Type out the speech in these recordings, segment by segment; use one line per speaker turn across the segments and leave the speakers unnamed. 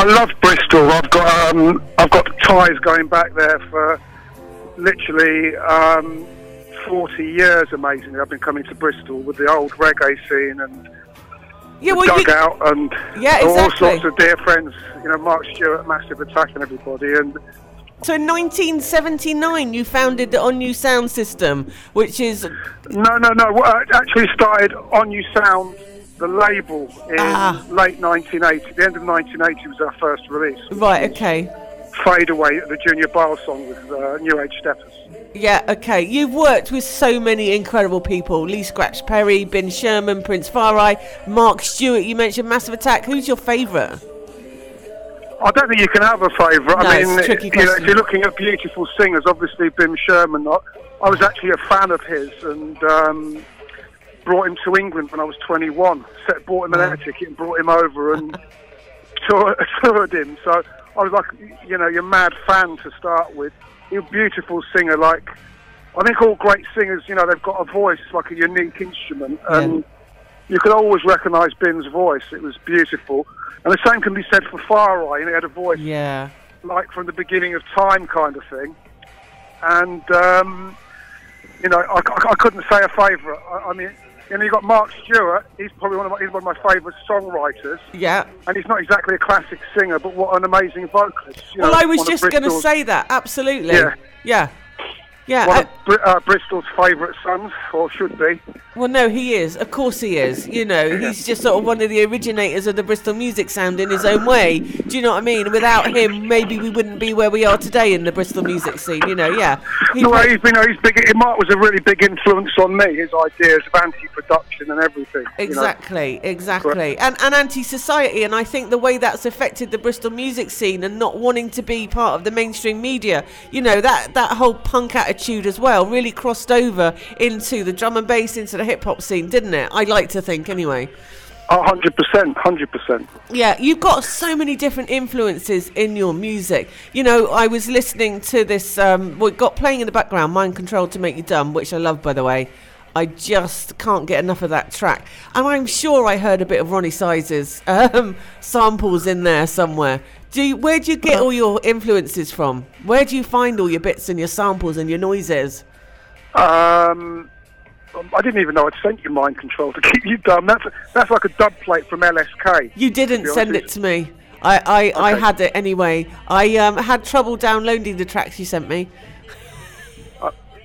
I love Bristol. I've got um, I've got ties going back there for literally um, 40 years. Amazingly, I've been coming to Bristol with the old reggae scene and
Yeah, well, you,
and
Yeah,
all sorts of dear friends. You know, Mark Stewart, Massive Attack, and everybody. And
so in 1979 you founded the On-U Sound System, which is
no, no, no. well, I actually started On-U Sound. The label in
Ah.
late 1980, the end of 1980 was our first release.
right. Okay.
Fade Away, the Junior Byles song with uh, New Age Steppers.
Yeah, okay. You've worked with so many incredible people Lee Scratch Perry, Bim Sherman, Prince Far I, Mark Stewart. You mentioned Massive Attack. Who's your favourite?
I don't think you can have a favourite.
No,
I mean, you know, if you're looking at beautiful singers, obviously Bim Sherman. I, I was actually a fan of his and um, brought him to England when I was 21. Set, bought him an air ticket and brought him over and tour, toured him. So I was like, you know, your mad fan to start with. You're a beautiful singer. Like, I think all great singers, you know, they've got a voice like a unique instrument, and you could always recognise Bim's voice. It was beautiful. And the same can be said for Far I. You know, he had a voice
Yeah.
like from the beginning of time kind of thing. And, um, you know, I, I, I couldn't say a favourite. I, I mean, you know, you've got Mark Stewart. He's probably one of my, he's one of my favourite songwriters.
Yeah.
And he's not exactly a classic singer, but what an amazing vocalist.
Well,
know,
I was just going to say that. Absolutely.
Yeah.
Yeah. Yeah.
One
uh,
of Br- uh, Bristol's favourite sons, or should be.
well, no, he is. Of course, he is. You know, he's just sort of one of the originators of the Bristol music sound in his own way. Do you know what I mean? Without him, maybe we wouldn't be where we are today in the Bristol music scene. You know, yeah. He
No,
played-
he's been, he's big. Mark was a really big influence on me. His ideas of anti-production and everything. you know.
Exactly, exactly. And and anti society and I think the way that's affected the Bristol music scene and not wanting to be part of the mainstream media, you know, that that whole punk attitude as well really crossed over into the drum and bass, into the hip hop scene, didn't it? I like to think anyway.
A hundred percent, hundred percent.
Yeah, you've got so many different influences in your music. You know, I was listening to this, um, what got playing in the background, Mind Control to Make You Dumb, which I love, by the way. I just can't get enough of that track. And I'm sure I heard a bit of Roni Size's um, samples in there somewhere. Do you, where do you get all your influences from? Where do you find all your bits and your samples and your noises?
Um, I didn't even know I'd sent you mind control to keep you dumb. That's that's like a dub plate from LSK.
You didn't send it to me. I, I, I had it anyway. I um, had trouble downloading the tracks you sent me.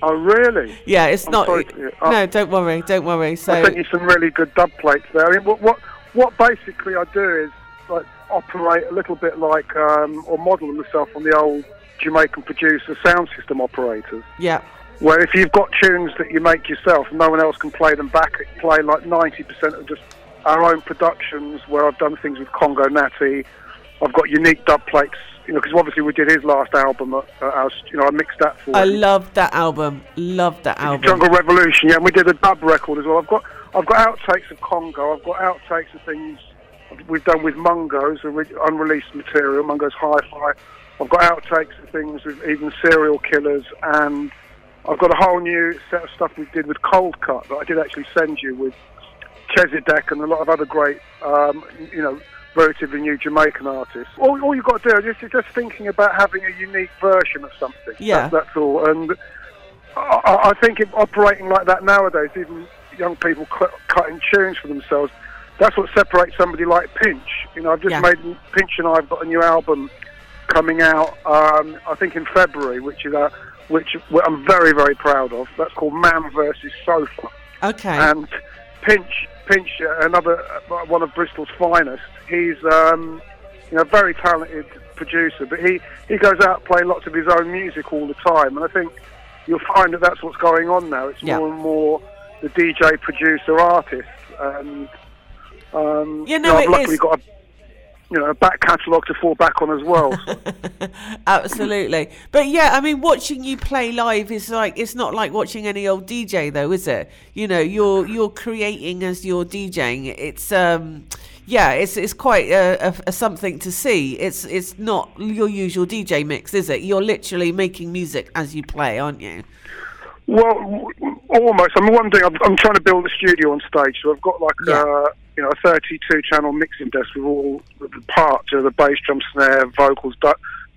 Oh, really?
Yeah, it's
I'm
not.
sorry oh.
no, don't worry, don't worry. So I
sent you some really good dub plates there. I mean, what what, what basically I do is like operate a little bit like um, or model myself on the old Jamaican producer sound system operators.
yeah,
Where if you've got tunes that you make yourself, no one else can play them back. Play like ninety percent of just our own productions. Where I've done things with Congo Natty, I've got unique dub plates. You know, because obviously we did his last album. At, at our, you know, I mixed that for
I
him.
love that album. Love that album.
Jungle Revolution, yeah, and we did a dub record as well. I've got I've got outtakes of Congo. I've got outtakes of things we've done with Mungo's unreleased material, Mungo's Hi-Fi. I've got outtakes of things with even serial killers, and I've got a whole new set of stuff we did with Coldcut that I did actually send you with Chezidek and a lot of other great, um, you know, relatively new Jamaican artists. All, all you've got to do is just, just thinking about having a unique version of something.
Yeah.
That- that's all. And I, I I think if operating like that nowadays, even young people cut, cutting tunes for themselves, that's what separates somebody like Pinch. You know, I've just
Yeah.
made Pinch and I've got a new album coming out. Um, I think in February, which is a which I'm very very proud of. That's called Man versus Sofa.
Okay.
And Pinch, Pinch, another uh, one of Bristol's finest. He's um, you know a very talented producer, but he he goes out playing lots of his own music all the time, and I think you'll find that that's what's going on now. It's
Yeah.
more and more the DJ, producer, artist, and um,
You know,
I've luckily
is-
got a you know a back catalogue to fall back on as well.
Absolutely. But yeah, I mean, watching you play live is like it's not like watching any old DJ, though, is it? You know, you're you're creating as you're DJing. It's um, yeah, it's it's quite a, a, a something to see. It's it's not your usual DJ mix, is it? You're literally making music as you play, aren't you?
Well, almost. I mean, one thing I'm, I'm trying to build a studio on stage, so I've got like
Yeah.
uh, you know a 32 channel mixing desk with all the parts, you know, the bass, drum, snare, vocals,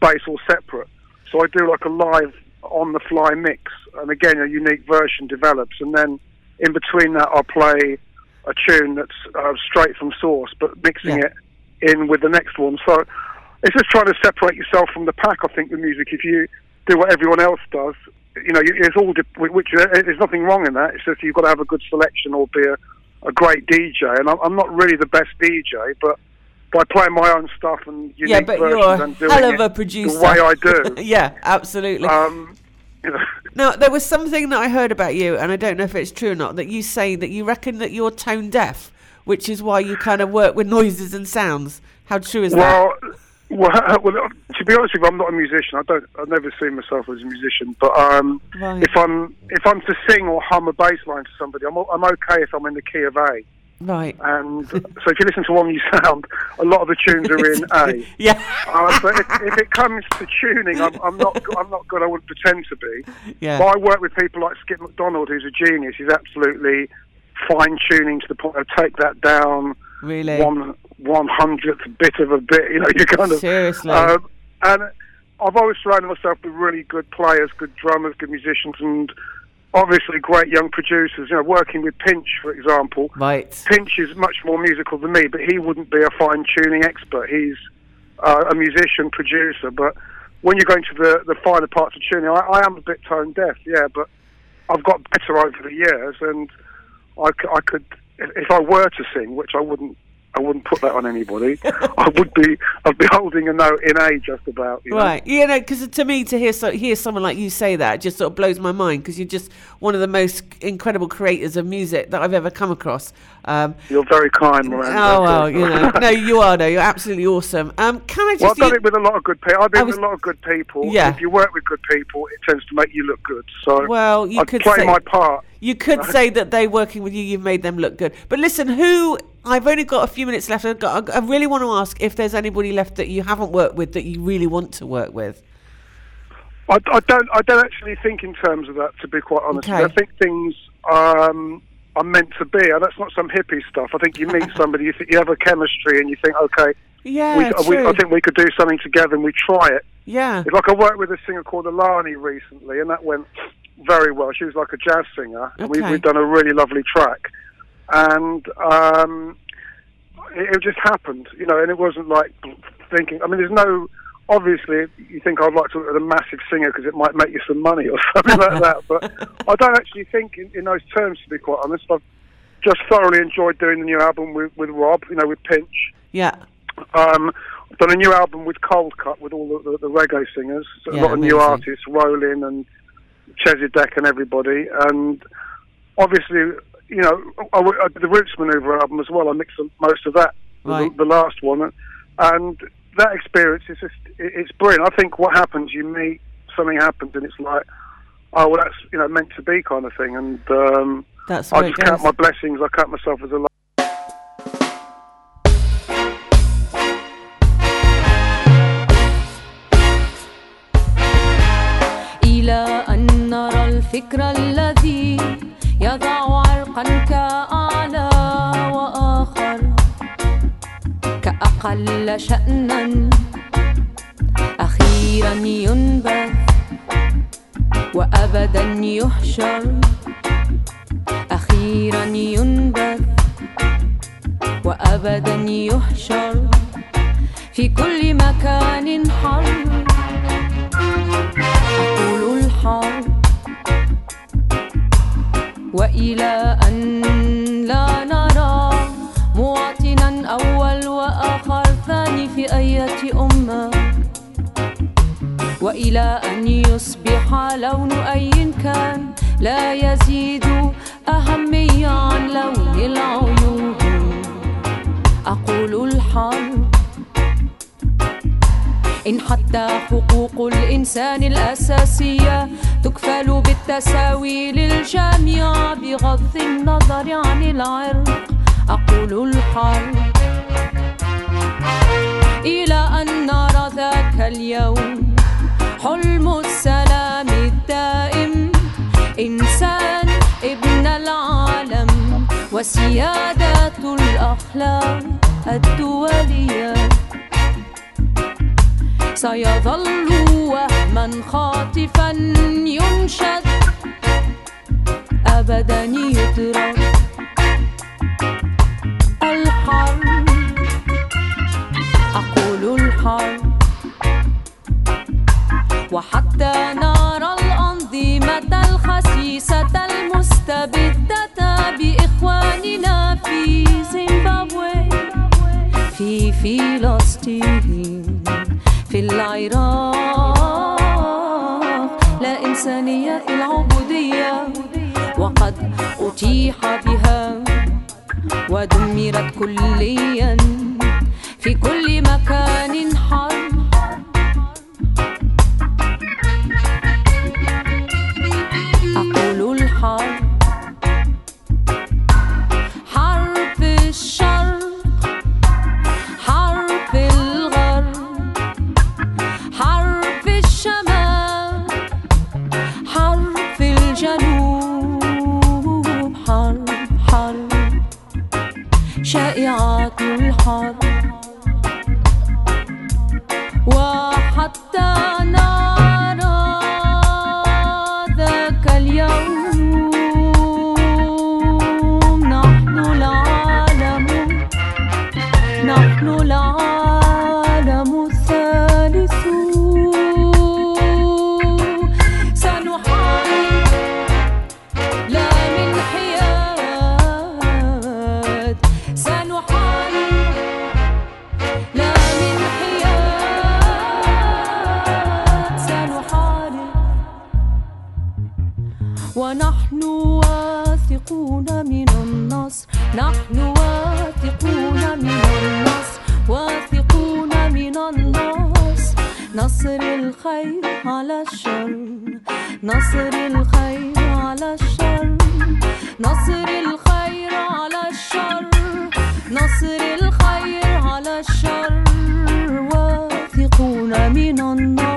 bass all separate. So I do like a live on the fly mix, and again a unique version develops, and then in between that I'll play a tune that's uh, straight from source, but mixing
Yeah.
it in with the next one. So it's just trying to separate yourself from the pack. I think with music, if you do what everyone else does, you know, it's all de- which uh, there's nothing wrong in that. It's just you've got to have a good selection or be a, a great DJ. And I'm, I'm not really the best DJ, but by playing my own stuff and unique
yeah, but
versions
you're a
and doing
hell of
it
a producer.
the way I do,
yeah, absolutely.
um, you know,
Now, there was something that I heard about you, and I don't know if it's true or not, that you say that you reckon that you're tone deaf, which is why you kind of work with noises and sounds. How true is that?
well. Well, well, to be honest with you, I'm not a musician. I don't. I've never seen myself as a musician. But um,
Right.
if I'm if I'm to sing or hum a bass line to somebody, I'm I'm okay if I'm in the key of A.
Right.
And so if you listen to On-U Sound, a lot of the tunes are in A.
Yeah.
Uh, but if, if it comes to tuning, I'm, I'm not. I'm not good. I wouldn't pretend to be.
Yeah.
But I work with people like Skip McDonald, who's a genius. He's absolutely fine tuning to the point of take that down
Really?
one one hundredth bit of a bit. You know, you kind of
Seriously.
Um, and I've always surrounded myself with really good players, good drummers, good musicians, and obviously great young producers. You know, working with Pinch, for example.
right.
Pinch is much more musical than me, but he wouldn't be a fine tuning expert. He's uh, a musician, producer. But when you're going to the, the finer parts of tuning, I, I am a bit tone deaf, yeah, but I've got better over the years, and I, c- I could, if, if I were to sing, which I wouldn't. I wouldn't put that on anybody. I would be, I'd be holding a note in A just about. You know?
Right, you know, because to me, to hear so, hear someone like you say that just sort of blows my mind because you're just one of the most incredible creators of music that I've ever come across. Um,
You're very kind, Miranda.
oh well, you know, no, you are though. You're absolutely awesome. Um, can I just?
Well, I've done it with a lot of good people. I've been
was-
with a lot of good people.
Yeah.
If you work with good people, it tends to make you look good. So
Well, you
I
could
play
say-
my part.
You could say that they working with you, you've made them look good. But listen, who? I've only got a few minutes left. Got, I really want to ask if there's anybody left that you haven't worked with that you really want to work with.
I, I don't. I don't actually think in terms of that. To be quite honest.
Okay.
I think things um, are meant to be, and that's not some hippie stuff. I think you meet somebody, you think you have a chemistry, and you think, okay,
Yeah,
we, we. I think we could do something together, and we try it.
yeah,
It's like I worked with a singer called Alani recently, and that went very well. She was like a jazz singer, and we,
Okay.
we've done a really lovely track. And um, it, it just happened, you know, and it wasn't like thinking. I mean, there's no. Obviously, you think I'd like to work with a massive singer because it might make you some money or something like that. But I don't actually think in, in those terms, to be quite honest. I've just thoroughly enjoyed doing the new album with, with Rob, you know, with Pinch.
yeah.
Um, I've done a new album with Coldcut with all the, the, the reggae singers, so
Yeah,
a lot of new artists, Rolling and Chezidek and everybody. And obviously, you know, I, I the Roots Manuva album as well. I mixed most of that,
right.
the, the, last one, and that experience is just—it's brilliant. I think what happens, you meet something happens, and it's like, oh, well, that's you know meant to be kind of thing. And um,
that's
I just count my blessings. I count myself as a
Il الفكر الذي يضع عرقا كأعلى وآخر كأقل شأنا أخيرا ينبث وأبدا يحشر أخيرا ينبث وأبدا يحشر في كل مكان حر. أقول الحرب وإلى أن لا نرى مواطنا أول وآخر ثاني في أية أمة. وإلى أن يصبح لون أي كان لا يزيد أهمية عن لون العيون. أقول الحرب إن حتى حقوق الإنسان الأساسية تكفل بالتساوي للجميع بغض النظر عن العرق. أقول الحرب إلى أن نرى ذاك اليوم حلم السلام الدائم. إنسان ابن العالم وسيادة الأخلاق الدولية. سيظل وهما خاطفا ينشد. أبدا يدرك الحرب. أقول الحرب. وحتى نرى الأنظمة الخسيسة المستبدة بإخواننا في زيمبابوي في فلسطين. العراق لا إنسانية العبودية وقد أتيح بها ودمرت كليا في كل مكان حرب. not no love. نصر الخير على الشر. نصر الخير على الشر. نصر الخير على الشر. نصر الخير على الشر. واثقون من النصر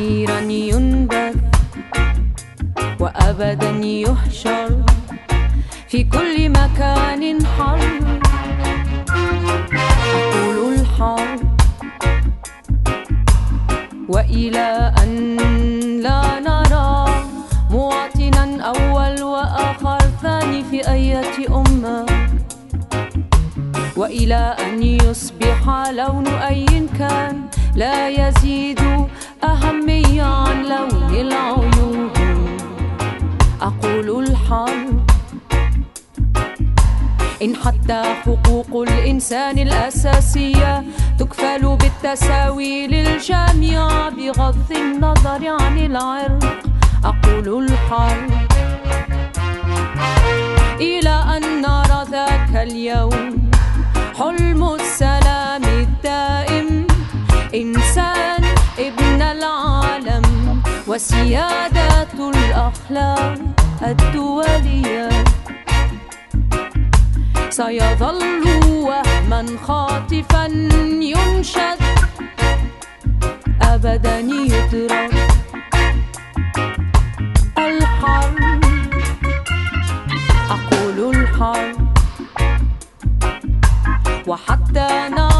أخيرا ينبذ وأبدا يحشر في كل مكان حرب أقول الحرب وإلى أن لا نرى مواطنا أول وآخر ثاني في أية أمة. وإلى أن يصبح لون أي كان لا يزيد عن لون العيون أقول الحرب إن حتى حقوق الإنسان الأساسية تكفل بالتساوي للجميع بغض النظر عن العرق. أقول الحرب إلى أن نرى ذاك اليوم حلم السلام الدائم. وسيادة الأخلاق الدولية. سيظل وهما خاطفا ينشد أبدا يضرب الحرب. أقول الحرب وحتى نار